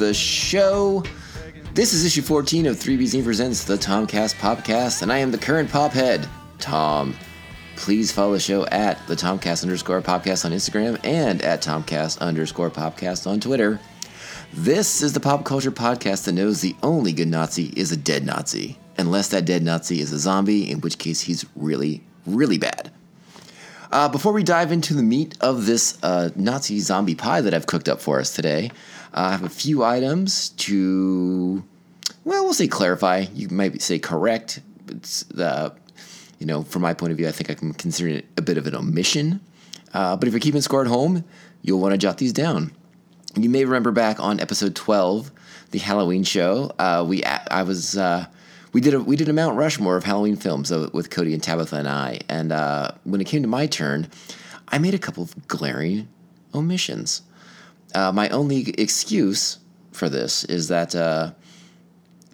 the show. This is issue 14 of 3BZ Presents the Tomcast Podcast, and I am the current pophead, Tom. Please follow the show at the Tomcast underscore podcast on Instagram and at Tomcast underscore podcast on Twitter. This is the pop culture podcast that knows the only good Nazi is a dead Nazi, unless that dead Nazi is a zombie, in which case he's really, really bad. Uh, before we dive into the meat of this uh, Nazi zombie pie that I've cooked up for us today, uh, I have a few items to, well, we'll say clarify. You might say correct. It's the, you know, from my point of view, I think I can consider it a bit of an omission. Uh, but if you're keeping score at home, you'll want to jot these down. You may remember back on episode 12, the Halloween show. Uh, we I was uh, we did a we did a Mount Rushmore of Halloween films with Cody and Tabitha and I. And uh, when it came to my turn, I made a couple of glaring omissions. Uh, my only excuse for this is that uh,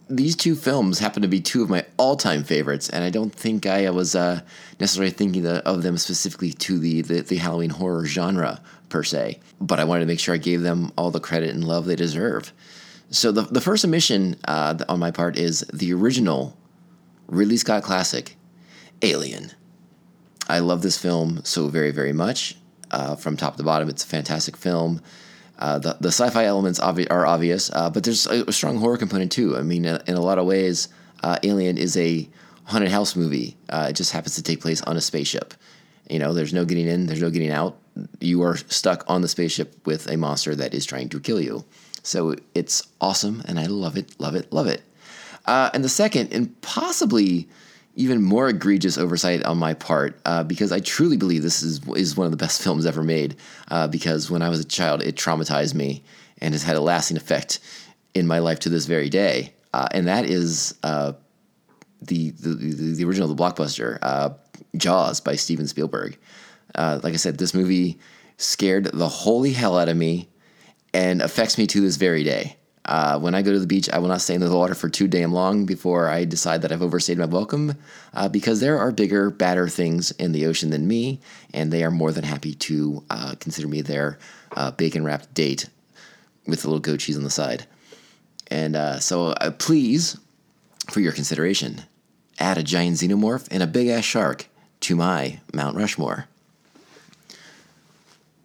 these two films happen to be two of my all-time favorites, and I don't think I was uh, necessarily thinking of them specifically to the, the, the Halloween horror genre per se. But I wanted to make sure I gave them all the credit and love they deserve. So the the first omission uh, on my part is the original Ridley Scott classic, Alien. I love this film so very very much. Uh, from top to bottom, it's a fantastic film. Uh, the the sci-fi elements obvi- are obvious, uh, but there's a, a, strong horror component too. I mean, in, a lot of ways, uh, Alien is a haunted house movie. Uh, it just happens to take place on a spaceship. You know, there's no getting in, there's no getting out. You are stuck on the spaceship with a monster that is trying to kill you. So it's awesome, and I love it, love it, love it. Uh, and the second, and possibly even more egregious oversight on my part, uh, because I truly believe this is is one of the best films ever made. Uh, because when I was a child, it traumatized me and has had a lasting effect in my life to this very day. Uh, and that is uh, the, the, the the original, the blockbuster, uh, Jaws by Steven Spielberg. like I said, this movie scared the holy hell out of me and affects me to this very day. Uh, when I go to the beach, I will not stay in the water for too damn long before I decide that I've overstayed my welcome, uh, because there are bigger, badder things in the ocean than me, and they are more than happy to uh, consider me their uh, bacon wrapped date with a little goat cheese on the side. And uh, so, uh, please, for your consideration, add a giant xenomorph and a big ass shark to my Mount Rushmore.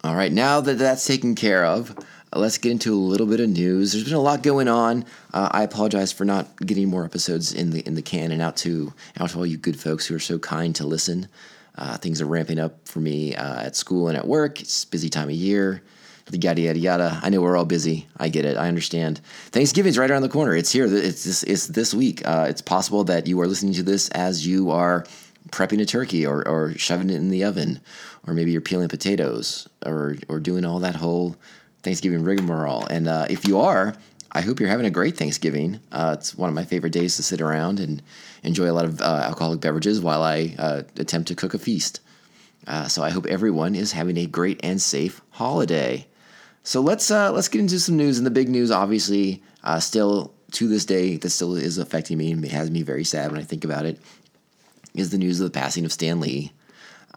All right, now that that's taken care of, let's get into a little bit of news. There's been a lot going on. Uh, I apologize for not getting more episodes in the in the can and out to out to all you good folks who are so kind to listen. Uh, things are ramping up for me uh, at school and at work. It's busy time of year. Yada yada yada. I know we're all busy. I get it. I understand. Thanksgiving's right around the corner. It's here. It's this. It's this week. Uh, it's possible that you are listening to this as you are prepping a turkey or, or shoving it in the oven, or maybe you're peeling potatoes or or doing all that whole Thanksgiving rigmarole. And uh, if you are, I hope you're having a great Thanksgiving. Uh, it's one of my favorite days to sit around and enjoy a lot of uh, alcoholic beverages while I uh, attempt to cook a feast. Uh, so I hope everyone is having a great and safe holiday. So let's uh, let's get into some news. And the big news, obviously, still to this day, that still is affecting me and has me very sad when I think about it, is the news of the passing of Stan Lee.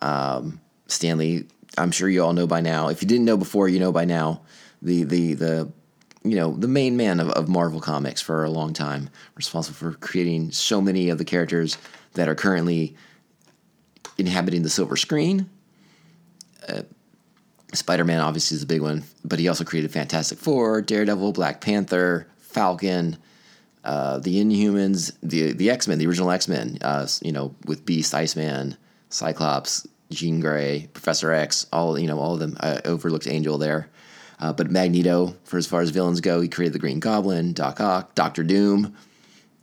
Um, Stan Lee, I'm sure you all know by now. If you didn't know before, you know by now the the the you know the main man of, of Marvel Comics for a long time, responsible for creating so many of the characters that are currently inhabiting the silver screen. Uh, Spider Man obviously is a big one, but he also created Fantastic Four, Daredevil, Black Panther, Falcon, uh, the Inhumans, the the X Men, the original X Men. Uh, you know, with Beast, Iceman, Cyclops, Jean Grey, Professor X, all you know, all of them. Uh, overlooked Angel there. Uh, but Magneto, for as far as villains go, he created the Green Goblin, Doc Ock, Doctor Doom,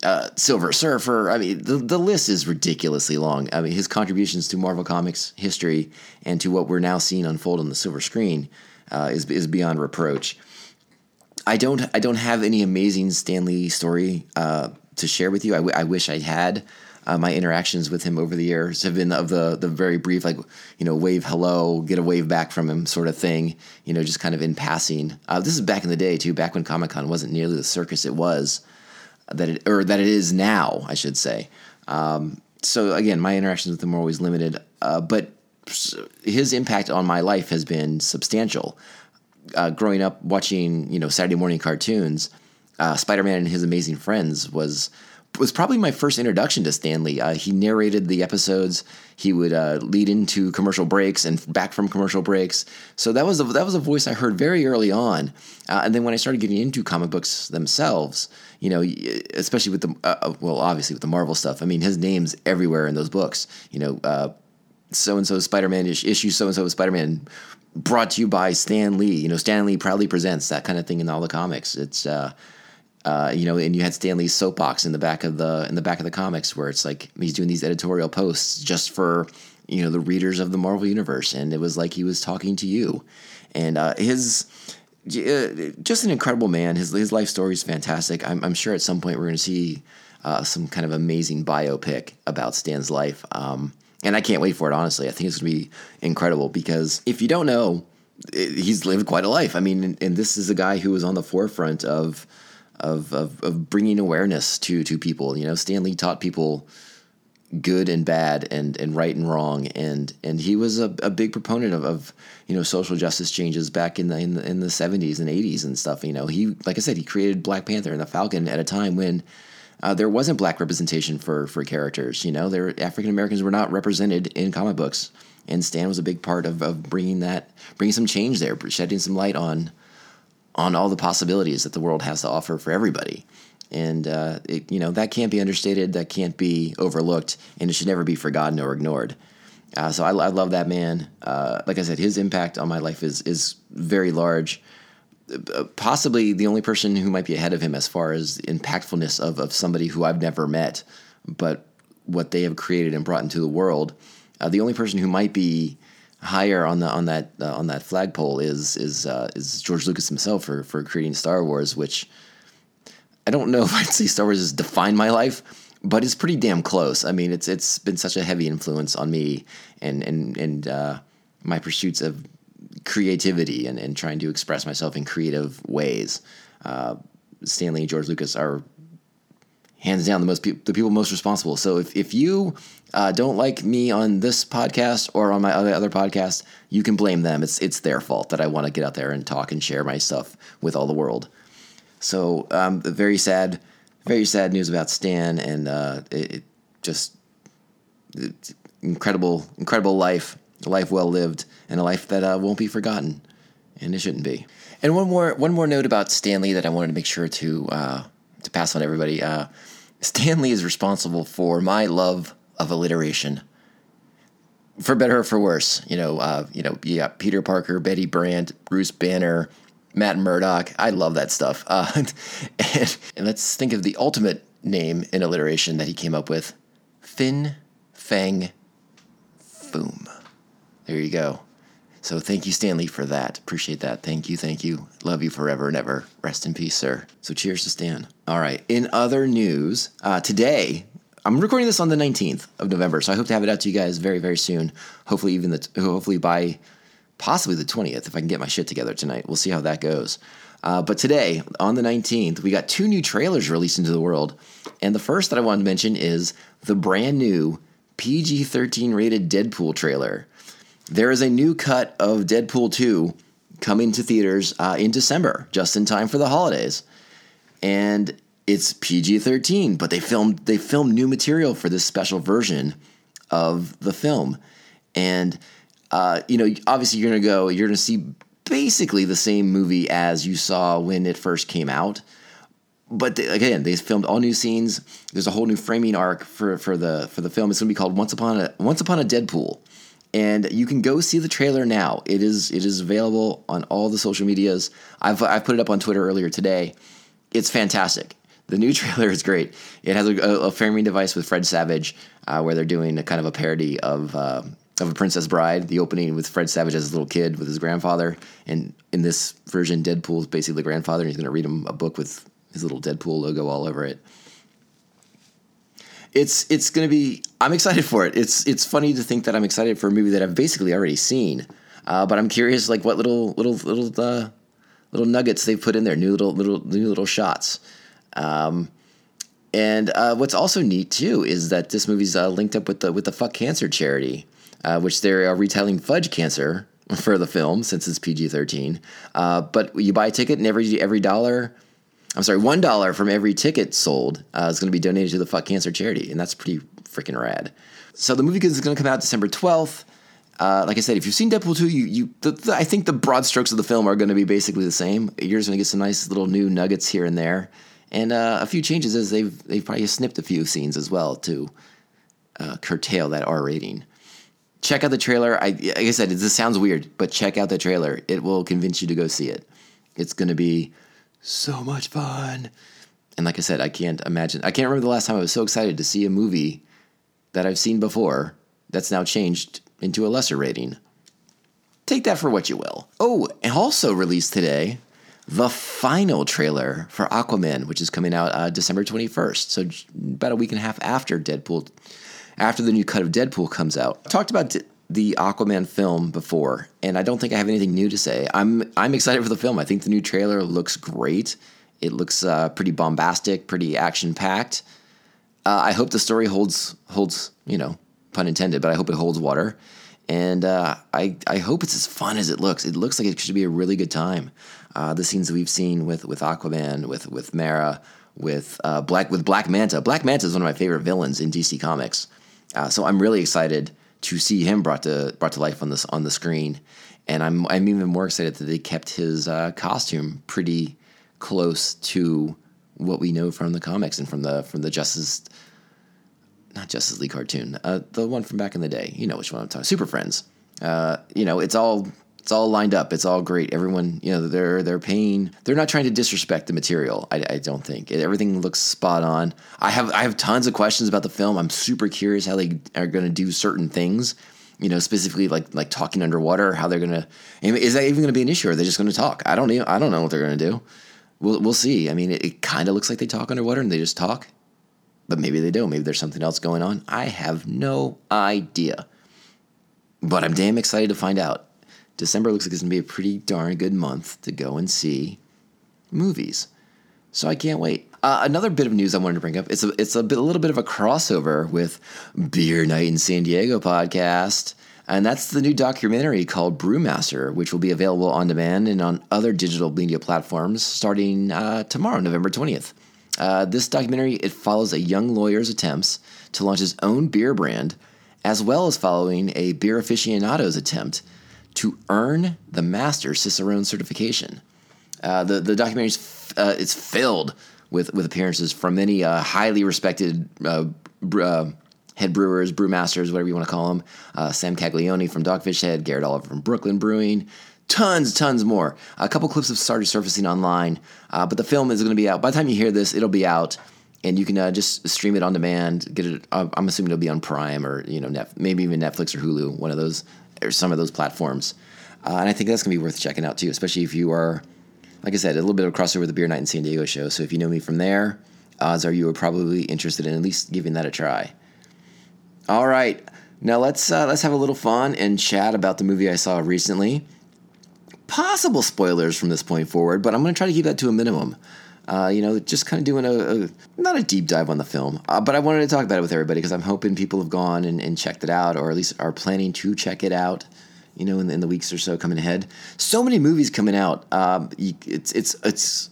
uh, Silver Surfer. I mean, the, the list is ridiculously long. I mean, his contributions to Marvel Comics history and to what we're now seeing unfold on the silver screen uh, is is beyond reproach. I don't I don't have any amazing Stan Lee story uh, to share with you. I, w- I wish I had. Uh, my interactions with him over the years have been of the the very brief, like you know, wave hello, get a wave back from him sort of thing. You know, just kind of in passing. Uh, this is back in the day too, back when Comic Con wasn't nearly the circus it was that it or that it is now, I should say. Um, so again, my interactions with him are always limited, uh, but his impact on my life has been substantial. uh, growing up watching you know Saturday morning cartoons, uh, Spider Man and His Amazing Friends was was probably my first introduction to Stan Lee. Uh, he narrated the episodes. He would uh, lead into commercial breaks and back from commercial breaks. So that was a, that was a voice I heard very early on. Uh, and then when I started getting into comic books themselves, you know, especially with the uh, uh, well, obviously with the Marvel stuff. I mean, his name's everywhere in those books. You know, so and so Spider Man issue, so and so Spider Man, brought to you by Stan Lee. You know, Stan Lee proudly presents that kind of thing in all the comics. It's uh, you know, and you had Stan Lee's soapbox in the back of the in the back of the comics where it's like he's doing these editorial posts just for you know the readers of the Marvel universe, and it was like he was talking to you, and uh, his. Uh, just an incredible man. His his life story is fantastic. I'm, I'm sure at some point we're going to see uh, some kind of amazing biopic about Stan's life. Um, and I can't wait for it. Honestly, I think it's going to be incredible because if you don't know, he's lived quite a life. I mean, and, and this is a guy who was on the forefront of of, of, of bringing awareness to to people. You know, Stan Lee taught people good and bad and, and right and wrong. And and he was a, a big proponent of, of you know social justice changes back in the, in the in the 70s and 80s and stuff you know. He like I said he created Black Panther and the Falcon at a time when uh, there wasn't black representation for for characters you know. There African Americans were not represented in comic books. And Stan was a big part of, of bringing that bringing some change there shedding some light on on all the possibilities that the world has to offer for everybody. And uh, it, you know that can't be understated. That can't be overlooked, and it should never be forgotten or ignored. Uh, so I, I, love that man. Uh, like I said, his impact on my life is is very large. Uh, possibly the only person who might be ahead of him as far as impactfulness of of somebody who I've never met, but what they have created and brought into the world. Uh, the only person who might be higher on the on that uh, on that flagpole is is uh, is George Lucas himself for for creating Star Wars, which I don't know if I'd say Star Wars has defined my life, but it's pretty damn close. I mean, it's it's been such a heavy influence on me and and and uh, my pursuits of creativity and, and trying to express myself in creative ways. Uh, Stan and George Lucas are hands down the most pe- the people most responsible. So if if you uh, don't like me on this podcast or on my other other podcast, you can blame them. It's it's their fault that I want to get out there and talk and share my stuff with all the world. So um, very sad, very sad news about Stan and uh, it, it just incredible incredible life, a life well lived, and a life that uh, won't be forgotten, and it shouldn't be. And one more one more note about Stan Lee that I wanted to make sure to uh, to pass on everybody. Stan Lee is responsible for my love of alliteration. For better or for worse, you know, uh, you know, yeah, Peter Parker, Betty Brant, Bruce Banner, Matt Murdock. I love that stuff. Uh, and, and, let's think of the ultimate name in alliteration that he came up with: Fin Fang Foom. There you go. So thank you, Stan Lee, for that. Appreciate that. Thank you, thank you. Love you forever and ever. Rest in peace, sir. So cheers to Stan. All right. In other news, uh, today I'm recording this on the 19th of November, so I hope to have it out to you guys very, very soon. Hopefully, even the hopefully by possibly the 20th if I can get my shit together tonight. We'll see how that goes. Uh, but today, on the 19th, we got two new trailers released into the world, and the first that I wanted to mention is the brand new PG-13 rated Deadpool trailer. There is a new cut of Deadpool 2 coming to theaters uh, in December, just in time for the holidays. And it's PG-13, but they filmed they filmed new material for this special version of the film. And uh, you know, obviously you're going to go you're going to see basically the same movie as you saw when it first came out. But they, again, they filmed all new scenes. There's a whole new framing arc for, for the for the film. It's going to be called Once Upon a Once Upon a Deadpool and you can go see the trailer now. It is it is available on all the social medias. I've I put it up on Twitter earlier today. It's fantastic. The new trailer is great. It has a, a framing device with Fred Savage, uh, where they're doing a kind of a parody of uh, of a Princess Bride. The opening with Fred Savage as a little kid with his grandfather, and in this version, Deadpool is basically the grandfather, and he's going to read him a book with his little Deadpool logo all over it it's it's going to be. I'm excited for it. It's it's funny to think that I'm excited for a movie that I've basically already seen, uh, but I'm curious like what little little little uh, little nuggets they've put in there, new little little new little shots. Um, and uh, what's also neat too is that this movie's uh, linked up with the with the Fuck Cancer charity, uh, which they're uh, retelling Fudge Cancer, for the film since it's PG 13. Uh, but you buy a ticket, and every, every dollar, I'm sorry, one dollar from every ticket sold uh, is going to be donated to the Fuck Cancer charity. And that's pretty freaking rad. So the movie is going to come out December 12th. Uh, like I said, if you've seen Deadpool 2, you, you the, the, I think the broad strokes of the film are going to be basically the same. You're just going to get some nice little new nuggets here and there, and uh, a few changes as they've they've probably snipped a few scenes as well to uh, curtail that R rating. Check out the trailer. I like I said, this sounds weird, but check out the trailer. It will convince you to go see it. It's going to be so much fun. And like I said, I can't imagine. I can't remember the last time I was so excited to see a movie that I've seen before that's now changed into a lesser rating. Take that for what you will. Oh, and also released today, the final trailer for Aquaman, which is coming out uh, December 21st. So about a week and a half after Deadpool, after the new cut of Deadpool comes out. Talked about the Aquaman film before, and I don't think I have anything new to say. I'm I'm excited for the film. I think the new trailer looks great. It looks uh, pretty bombastic, pretty action packed. Uh, I hope the story holds holds you know pun intended, but I hope it holds water. And uh, I I hope it's as fun as it looks. It looks like it should be a really good time. Uh, the scenes we've seen with with Aquaman, with with Mera, with uh, Black with Black Manta. Black Manta is one of my favorite villains in DC Comics. Uh, so I'm really excited to see him brought to brought to life on this on the screen. And I'm I'm even more excited that they kept his uh, costume pretty close to what we know from the comics and from the from the Justice not Justice League cartoon, uh, the one from back in the day. You know which one I'm talking. Super Friends. Uh, you know, it's all it's all lined up. It's all great. Everyone, you know, they're they're paying. They're not trying to disrespect the material. I, I don't think everything looks spot on. I have I have tons of questions about the film. I'm super curious how they are going to do certain things. You know, specifically like like talking underwater. How they're going to is that even going to be an issue? Or are they just going to talk? I don't even, I don't know what they're going to do. We'll we'll see. I mean, it, it kind of looks like they talk underwater and they just talk but maybe they don't. Maybe there's something else going on. I have no idea. But I'm damn excited to find out. December looks like it's going to be a pretty darn good month to go and see movies. So I can't wait. Uh, another bit of news I wanted to bring up. It's a it's a, bit, a little bit of a crossover with Beer Night in San Diego podcast, and that's the new documentary called Brewmaster, which will be available on demand and on other digital media platforms starting uh, tomorrow, November twentieth. Uh, this documentary it follows a young lawyer's attempts to launch his own beer brand, as well as following a beer aficionado's attempt to earn the master Cicerone certification. Uh, the the documentary is uh, filled with with appearances from many uh, highly respected uh, uh, head brewers, brewmasters, whatever you want to call them. Sam Calagione from Dogfish Head, Garrett Oliver from Brooklyn Brewing, tons, tons more. A couple clips have started surfacing online, uh, but the film is going to be out. By the time you hear this, it'll be out, and you can uh, just stream it on demand. Get it. Uh, I'm assuming it'll be on Prime or you know, Net, maybe even Netflix or Hulu, one of those or some of those platforms. Uh, and I think that's going to be worth checking out too, especially if you are, like I said, a little bit of crossover with the Beer Night in San Diego show. So if you know me from there, odds are you are probably interested in at least giving that a try. All right. Now let's uh, let's have a little fun and chat about the movie I saw recently possible spoilers from this point forward, but I'm going to try to keep that to a minimum. Uh, you know, just kind of doing a, a, not a deep dive on the film, uh, but I wanted to talk about it with everybody because I'm hoping people have gone and, and, checked it out, or at least are planning to check it out. You know, in, in the weeks or so coming ahead, so many movies coming out. Um, it's it's it's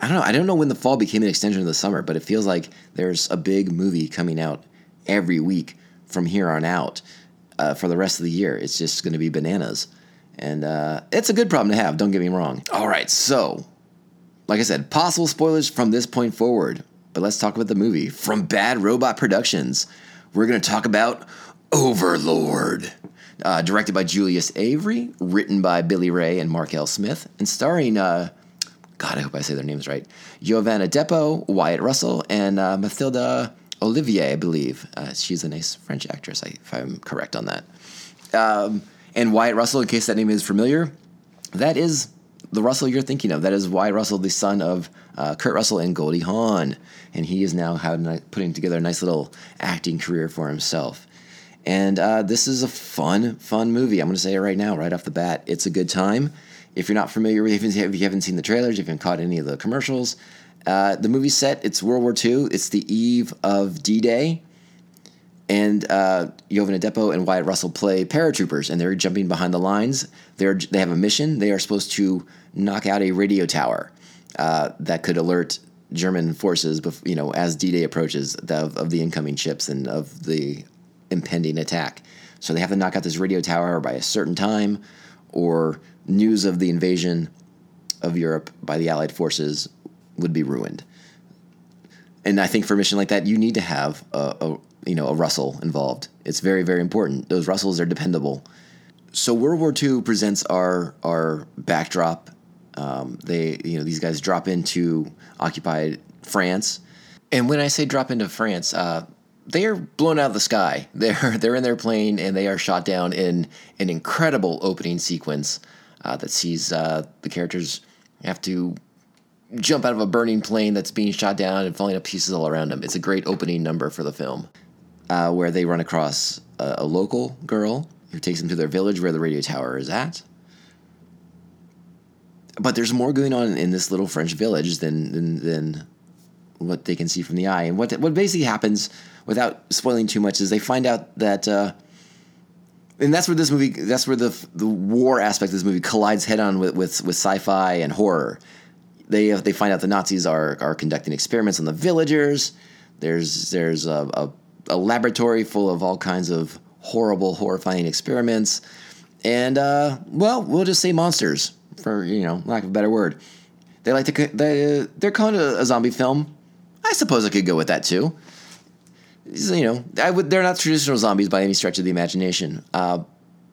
I don't know. I don't know when the fall became an extension of the summer, but it feels like there's a big movie coming out every week from here on out uh, for the rest of the year. It's just going to be bananas. And uh, it's a good problem to have, don't get me wrong. All right, so, like I said, possible spoilers from this point forward. But let's talk about the movie. From Bad Robot Productions, we're going to talk about Overlord. Uh, directed by Julius Avery, written by Billy Ray and Mark L. Smith, and starring, uh, God, I hope I say their names right, Jovan Adepo, Wyatt Russell, and uh, Mathilde Olivier, I believe. Uh, she's a nice French actress, if I'm correct on that. Um, and Wyatt Russell, in case that name is familiar, that is the Russell you're thinking of. That is Wyatt Russell, the son of uh, Kurt Russell and Goldie Hawn. And he is now putting together a nice little acting career for himself. And uh, this is a fun, fun movie. I'm going to say it right now, right off the bat. It's a good time. If you're not familiar with if you haven't seen the trailers, if you haven't caught any of the commercials, uh, the movie set, it's World War II. It's the eve of D Day and uh, Jovan Adepo and Wyatt Russell play paratroopers, and they're jumping behind the lines. They're they have a mission. They are supposed to knock out a radio tower uh, that could alert German forces, you know, as D-Day approaches of, of the incoming ships and of the impending attack. So they have to knock out this radio tower by a certain time, or news of the invasion of Europe by the Allied forces would be ruined. And I think for a mission like that, you need to have a, a you know a Russell involved. It's very very important. Those Russells are dependable. So World War II presents our our backdrop. Um, they you know these guys drop into occupied France, and when I say drop into France, uh, they are blown out of the sky. They're they're in their plane and they are shot down in an incredible opening sequence uh, that sees uh, the characters have to jump out of a burning plane that's being shot down and falling to pieces all around them. It's a great opening number for the film, uh, where they run across a, a local girl who takes them to their village where the radio tower is at. But there's more going on in this little French village than than, than what they can see from the eye. And what what basically happens, without spoiling too much, is they find out that, uh, and that's where this movie, that's where the the war aspect of this movie collides head on with with, with sci-fi and horror. They they find out the Nazis are are conducting experiments on the villagers. There's there's a, a, a laboratory full of all kinds of horrible, horrifying experiments, and uh, well, we'll just say monsters for you know lack of a better word. They like to they they're calling it a zombie film I suppose I could go with that too. You know, I would. They're not traditional zombies by any stretch of the imagination, uh,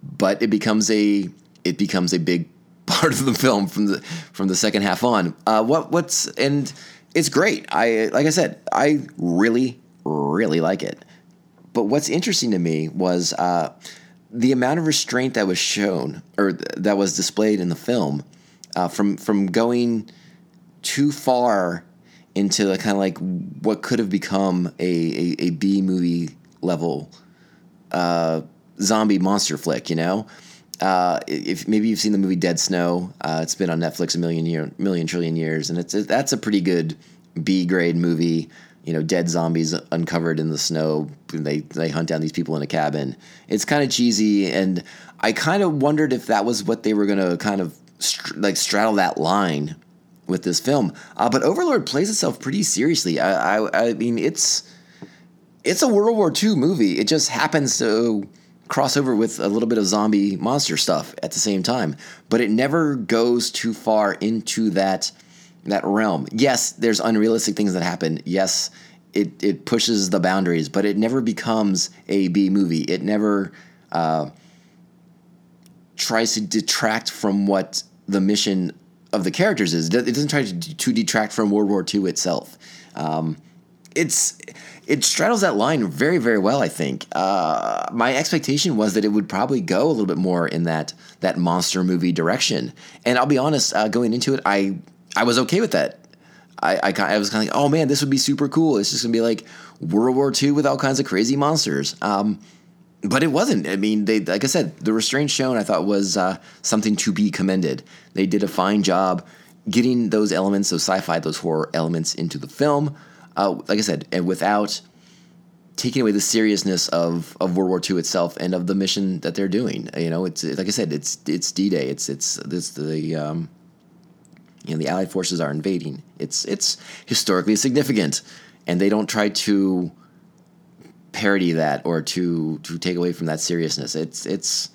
but it becomes a it becomes a big part of the film from the from the second half on. Uh, what what's and it's great. I like I said, I really really like it. But what's interesting to me was uh, the amount of restraint that was shown or th- that was displayed in the film uh, from from going too far into a kind of like what could have become a, a, a B movie level uh, zombie monster flick, you know? Uh, if maybe you've seen the movie Dead Snow, uh, it's been on Netflix a million year, million trillion years, and it's that's a pretty good B grade movie. You know, dead zombies uncovered in the snow. They they hunt down these people in a cabin. It's kind of cheesy, and I kind of wondered if that was what they were gonna kind of str- like straddle that line with this film. Uh, but Overlord plays itself pretty seriously. I, I, I mean, it's it's a World War II movie. It just happens to cross over with a little bit of zombie monster stuff at the same time, but it never goes too far into that that realm. Yes, there's unrealistic things that happen. Yes, it it pushes the boundaries, but it never becomes a B movie. It never uh, tries to detract from what the mission of the characters is. It doesn't try to, to detract from World War II itself. Um, it's it straddles that line very very well. I think uh, my expectation was that it would probably go a little bit more in that that monster movie direction. And I'll be honest, uh, going into it, I I was okay with that. I, I, I was kind of like, oh man, this would be super cool. It's just gonna be like World War II with all kinds of crazy monsters. Um, but it wasn't. I mean, they like I said, the restraint shown I thought was uh, something to be commended. They did a fine job getting those elements, those sci-fi, those horror elements into the film. Uh, like I said, and without taking away the seriousness of, of World War II itself and of the mission that they're doing. You know, it's like I said, it's it's D Day. It's it's this the um, you know the Allied forces are invading. It's it's historically significant, and they don't try to parody that or to to take away from that seriousness. It's it's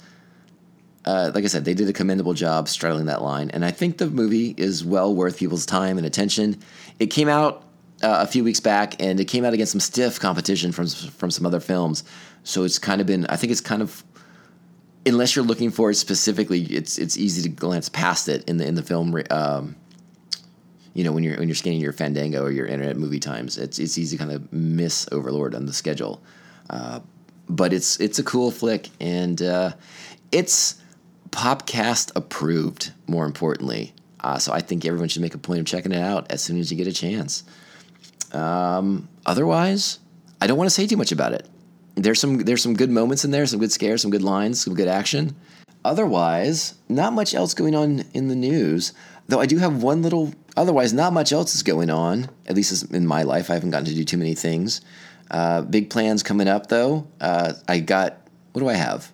uh, like I said, they did a commendable job straddling that line, and I think the movie is well worth people's time and attention. It came out uh, a few weeks back, and it came out against some stiff competition from from some other films. So it's kind of been, I think it's kind of, unless you're looking for it specifically, it's it's easy to glance past it in the in the film um, you know when you're when you're scanning your Fandango or your Internet Movie Times, it's it's easy to kind of miss Overlord on the schedule. Uh, but it's it's a cool flick, and uh, it's Popcast approved. More importantly, uh, so I think everyone should make a point of checking it out as soon as you get a chance. Um, otherwise, I don't want to say too much about it. There's some there's some good moments in there, some good scares, some good lines, some good action. Otherwise, not much else going on in the news. Though I do have one little. Otherwise, not much else is going on. At least in my life, I haven't gotten to do too many things. Uh, big plans coming up though. Uh, I got what do I have?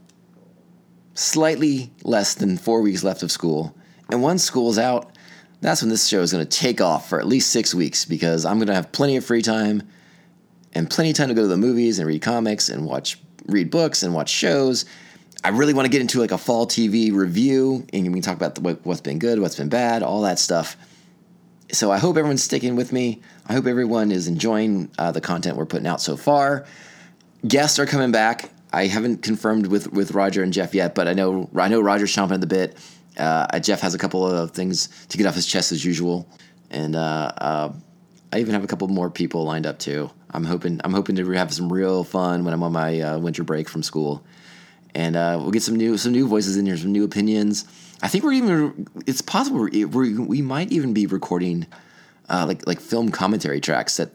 Slightly less than four weeks left of school, and once school's out, that's when this show is going to take off for at least six weeks because I'm going to have plenty of free time and plenty of time to go to the movies and read comics and watch, read books and watch shows. I really want to get into like a fall TV review and we can talk about the, what's been good, what's been bad, all that stuff. So I hope everyone's sticking with me. I hope everyone is enjoying uh, the content we're putting out so far. Guests are coming back. I haven't confirmed with with Roger and Jeff yet, but I know I know Roger's chomping at the bit. Uh, Jeff has a couple of things to get off his chest as usual, and uh, uh, I even have a couple more people lined up too. I'm hoping I'm hoping to have some real fun when I'm on my uh, winter break from school, and uh, we'll get some new some new voices in here, some new opinions. I think we're even it's possible we we might even be recording uh, like like film commentary tracks that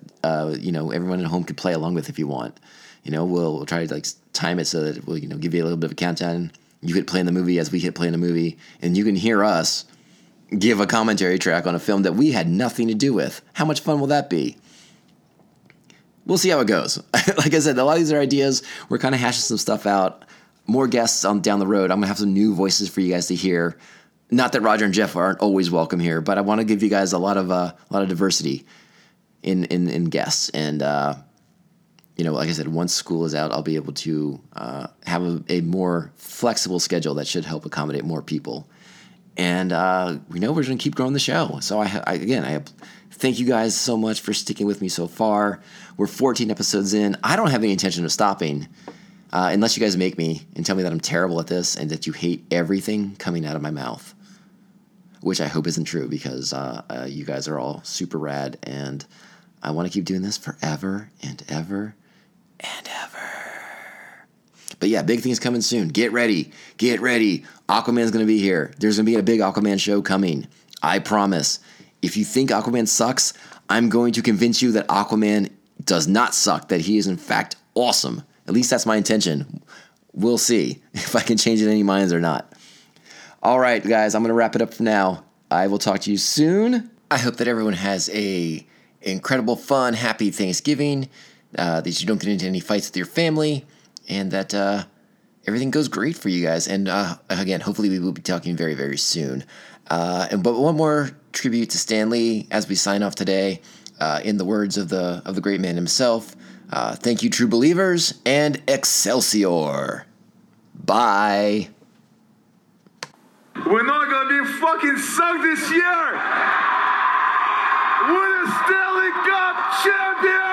you know everyone at home could play along with if you want. You know, we'll, we'll try to like time it so that we'll you know give you a little bit of a countdown you hit play in the movie as we hit play in the movie, and you can hear us give a commentary track on a film that we had nothing to do with. How much fun will that be? We'll see how it goes. like I said, a lot of these are ideas. We're kind of hashing some stuff out. More guests on down the road. I'm gonna have some new voices for you guys to hear. Not that Roger and Jeff aren't always welcome here, but I want to give you guys a lot of uh, a lot of diversity in in, in guests and. Uh, you know, like I said, once school is out, I'll be able to uh, have a, a, more flexible schedule that should help accommodate more people. And uh, we know we're going to keep growing the show. So I, I again, I thank you guys so much for sticking with me so far. We're 14 episodes in. I don't have any intention of stopping. Uh, unless you guys make me and tell me that I'm terrible at this and that you hate everything coming out of my mouth, which I hope isn't true because uh, uh, you guys are all super rad and I want to keep doing this forever and ever and ever. But yeah, big things coming soon. Get ready. Get ready. Aquaman's going to be here. There's going to be a big Aquaman show coming. I promise. If you think Aquaman sucks, I'm going to convince you that Aquaman does not suck, that he is in fact awesome. At least that's my intention. We'll see if I can change any minds or not. All right, guys, I'm going to wrap it up for now. I will talk to you soon. I hope that everyone has a incredible, fun, happy Thanksgiving uh, that you don't get into any fights with your family, and that uh, everything goes great for you guys. And uh, again, hopefully, we will be talking very, very soon. Uh, and but one more tribute to Stan Lee as we sign off today. Uh, in the words of the of the great man himself, uh, thank you, true believers, and Excelsior. Bye. We're not gonna be fucking sunk this year. We're the Stanley Cup champions.